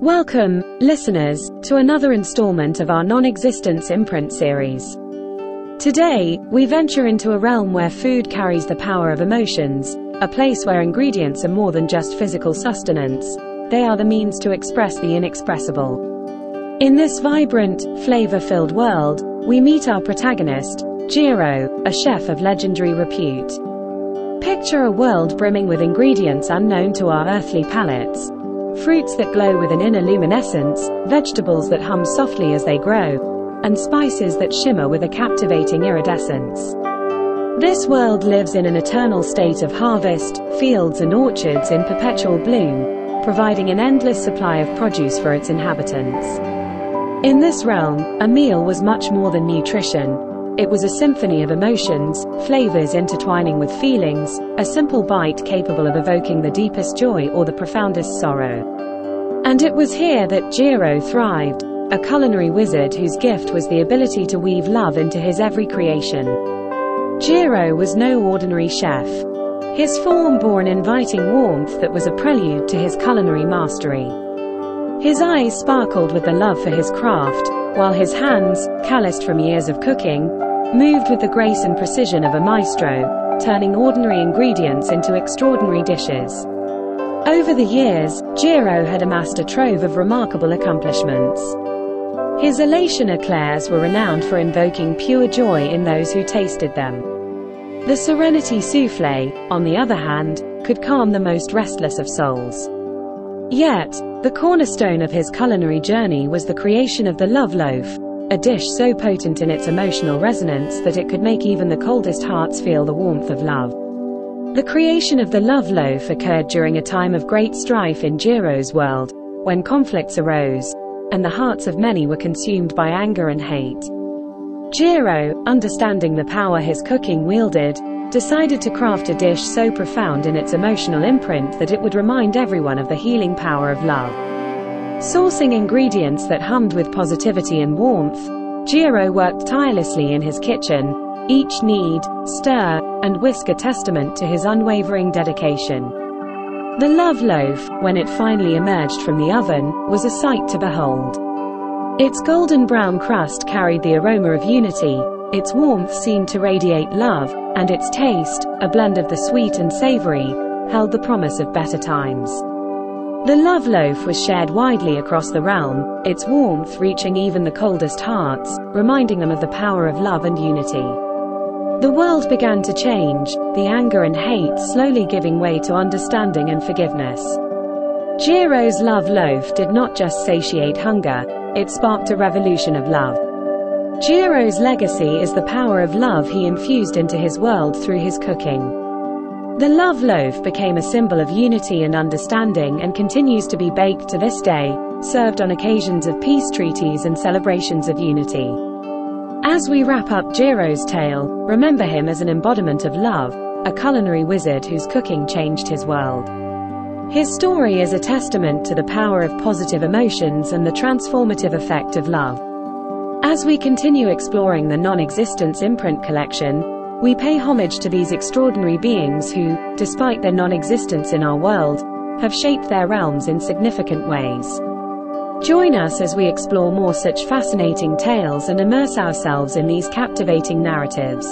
Welcome, listeners, to another installment of our non existence imprint series. Today, we venture into a realm where food carries the power of emotions, a place where ingredients are more than just physical sustenance, they are the means to express the inexpressible. In this vibrant, flavor filled world, we meet our protagonist, Jiro, a chef of legendary repute. Picture a world brimming with ingredients unknown to our earthly palates fruits that glow with an inner luminescence, vegetables that hum softly as they grow, and spices that shimmer with a captivating iridescence. This world lives in an eternal state of harvest, fields and orchards in perpetual bloom, providing an endless supply of produce for its inhabitants. In this realm, a meal was much more than nutrition, it was a symphony of emotions, flavors intertwining with feelings, a simple bite capable of evoking the deepest joy or the profoundest sorrow. And it was here that Jiro thrived, a culinary wizard whose gift was the ability to weave love into his every creation. Jiro was no ordinary chef. His form bore an inviting warmth that was a prelude to his culinary mastery. His eyes sparkled with the love for his craft, while his hands, calloused from years of cooking, moved with the grace and precision of a maestro, turning ordinary ingredients into extraordinary dishes. Over the years, Jiro had amassed a trove of remarkable accomplishments. His elation eclairs were renowned for invoking pure joy in those who tasted them. The Serenity Souffle, on the other hand, could calm the most restless of souls. Yet, the cornerstone of his culinary journey was the creation of the love loaf, a dish so potent in its emotional resonance that it could make even the coldest hearts feel the warmth of love. The creation of the love loaf occurred during a time of great strife in Jiro's world, when conflicts arose, and the hearts of many were consumed by anger and hate. Jiro, understanding the power his cooking wielded, decided to craft a dish so profound in its emotional imprint that it would remind everyone of the healing power of love. Sourcing ingredients that hummed with positivity and warmth, Jiro worked tirelessly in his kitchen, each knead, stir, and whisk a testament to his unwavering dedication. The love loaf, when it finally emerged from the oven, was a sight to behold. Its golden brown crust carried the aroma of unity, its warmth seemed to radiate love, and its taste, a blend of the sweet and savory, held the promise of better times. The love loaf was shared widely across the realm, its warmth reaching even the coldest hearts, reminding them of the power of love and unity. The world began to change, the anger and hate slowly giving way to understanding and forgiveness. Jiro's love loaf did not just satiate hunger, it sparked a revolution of love. Jiro's legacy is the power of love he infused into his world through his cooking. The love loaf became a symbol of unity and understanding and continues to be baked to this day, served on occasions of peace treaties and celebrations of unity. As we wrap up Jiro's tale, remember him as an embodiment of love, a culinary wizard whose cooking changed his world. His story is a testament to the power of positive emotions and the transformative effect of love. As we continue exploring the non-existence imprint collection, we pay homage to these extraordinary beings who, despite their non-existence in our world, have shaped their realms in significant ways. Join us as we explore more such fascinating tales and immerse ourselves in these captivating narratives.